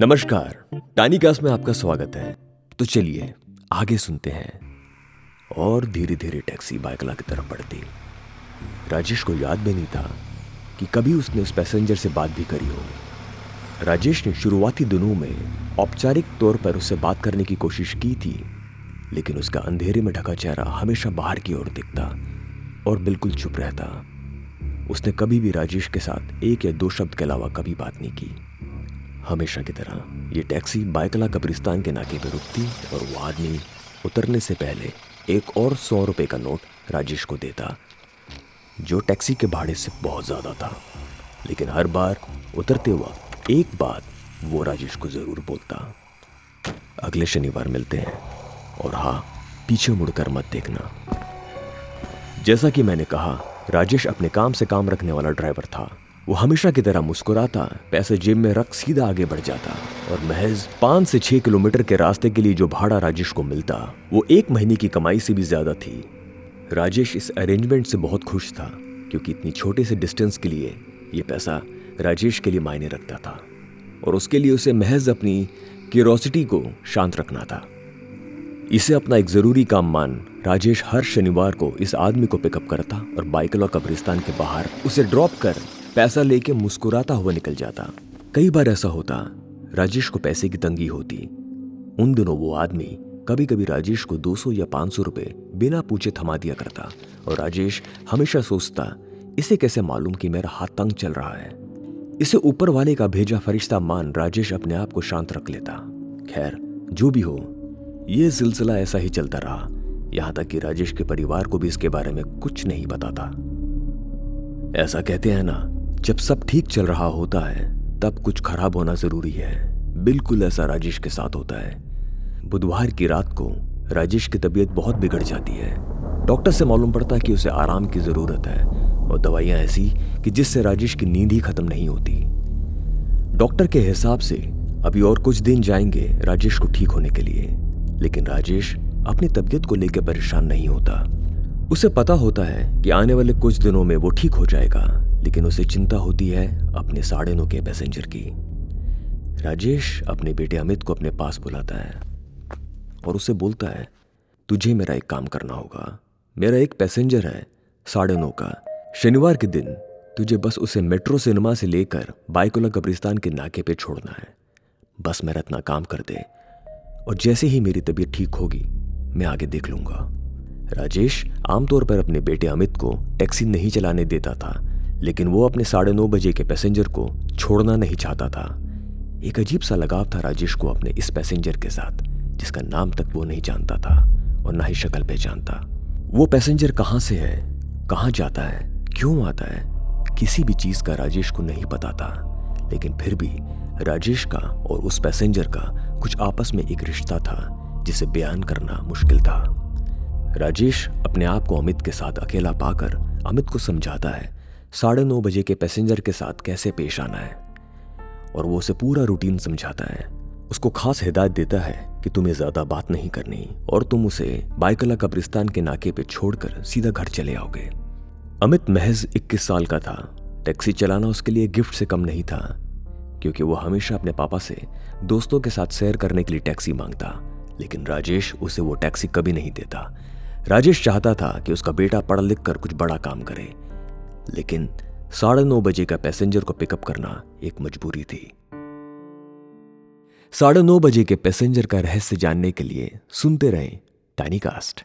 नमस्कार। टानी कास्ट में आपका स्वागत है। तो चलिए, आगे सुनते हैं। और धीरे धीरे टैक्सी बाइकला की तरफ़ बढ़ती। राजेश को याद भी नहीं था कि कभी उसने उस पैसेंजर से बात भी करी हो। राजेश ने शुरुआती दिनों में औपचारिक तौर पर उससे बात करने की कोशिश की थी, लेकिन उसका अंधेरे में ढका चेहरा हमेशा बाहर की ओर दिखता और बिल्कुल चुप रहता। उसने कभी भी राजेश के साथ एक या दो शब्द के अलावा कभी बात नहीं की। हमेशा की तरह, ये टैक्सी बायकला कब्रिस्तान के नाके पर रुकती और वो आदमी उतरने से पहले एक और सौ रुपए का नोट राजेश को देता, जो टैक्सी के भाड़े से बहुत ज़्यादा था। लेकिन हर बार उतरते वक्त एक बात वो राजेश को ज़रूर बोलता, अगले शनिवार मिलते हैं और हाँ पीछे मुड़कर मत देखना। जैसा कि मैंने कहा, राजेश अपने काम से काम रखने वाला ड्राइवर था। वो हमेशा की तरह मुस्कुराता, पैसे जेब में रख सीधा आगे बढ़ जाता और महज पाँच से छह किलोमीटर के रास्ते के लिए जो भाड़ा राजेश को मिलता, वो एक महीने की कमाई से भी ज़्यादा थी। राजेश इस अरेंजमेंट से बहुत खुश था, क्योंकि इतनी छोटे से डिस्टेंस के लिए ये पैसा राजेश के लिए मायने रखता था और उसके लिए उसे महज अपनी क्यूरोसिटी को शांत रखना था। इसे अपना एक ज़रूरी काम मान राजेश हर शनिवार को इस आदमी को पिकअप करता और बाइकला कब्रिस्तान के बाहर उसे ड्रॉप कर पैसा लेके मुस्कुराता हुआ निकल जाता। कई बार ऐसा होता, राजेश को पैसे की तंगी होती। उन दिनों वो आदमी कभी कभी राजेश को 200 या 500 रुपए बिना पूछे थमा दिया करता और राजेश हमेशा सोचता, इसे कैसे मालूम कि मेरा हाथ तंग चल रहा है? इसे ऊपर वाले का भेजा फरिश्ता मान राजेश अपने आप को शांत रख लेता। खैर, जो भी हो यह सिलसिला ऐसा ही चलता रहा, यहाँ तक कि राजेश के परिवार को भी इसके बारे में कुछ नहीं था ऐसा कहते हैं ना जब सब ठीक चल रहा होता है, तब कुछ खराब होना ज़रूरी है। बिल्कुल ऐसा राजेश के साथ होता है। बुधवार की रात को राजेश की तबीयत बहुत बिगड़ जाती है। डॉक्टर से मालूम पड़ता है कि उसे आराम की ज़रूरत है और दवाइयाँ ऐसी कि जिससे राजेश की नींद ही खत्म नहीं होती। डॉक्टर के हिसाब से अभी और कुछ दिन जाएँगे राजेश को ठीक होने के लिए। लेकिन राजेश अपनी तबीयत को लेकर परेशान नहीं होता। उसे पता होता है कि आने वाले कुछ दिनों में वो ठीक हो जाएगा। लेकिन उसे चिंता होती है अपने साढ़े नौ के पैसेंजर की। राजेश अपने बेटे अमित को अपने पास बुलाता है और उसे बोलता है, तुझे मेरा एक काम करना होगा। मेरा एक पैसेंजर है साढ़े नौ का। शनिवार के दिन तुझे बस उसे मेट्रो सिनेमा से लेकर बाइकोला कब्रिस्तान के नाके पे छोड़ना है। बस मेरा इतना काम कर दे और जैसे ही मेरी तबीयत ठीक होगी, मैं आगे देख लूँगा। राजेश आमतौर पर अपने बेटे अमित को टैक्सी नहीं चलाने देता था लेकिन वो अपने साढ़े नौ बजे के पैसेंजर को छोड़ना नहीं चाहता था। एक अजीब सा लगाव था राजेश को अपने इस पैसेंजर के साथ, जिसका नाम तक वो नहीं जानता था और ना ही शक्ल पहचानता। वो पैसेंजर कहाँ से है? कहाँ जाता है? क्यों आता है? किसी भी चीज़ का राजेश को नहीं पता था। लेकिन फिर भी राजेश का और उस पैसेंजर का कुछ आपस में एक रिश्ता था, जिसे बयान करना मुश्किल था। राजेश अपने आप को अमित के साथ अकेला पाकर अमित को समझाता है साढ़े नौ बजे के पैसेंजर के साथ कैसे पेश आना है? और वो उसे पूरा रूटीन समझाता है। उसको खास हिदायत देता है कि तुम्हें ज़्यादा बात नहीं करनी और तुम उसे बाइकला कब्रिस्तान के नाके पे छोड़कर सीधा घर चले आओगे। अमित महज 21 साल का था। टैक्सी चलाना उसके लिए गिफ्ट से कम नहीं था, क्योंकि वो हमेशा अपने पापा से दोस्तों के साथ सैर करने के लिए टैक्सी माँगता। लेकिन राजेश उसे वो टैक्सी कभी नहीं देता। राजेश चाहता था कि उसका बेटा पढ़ लिख कर कुछ बड़ा काम करे। लेकिन साढ़े नौ बजे का पैसेंजर को पिकअप करना एक मजबूरी थी। साढ़े नौ बजे के पैसेंजर का रहस्य जानने के लिए सुनते रहें टाइनी कास्ट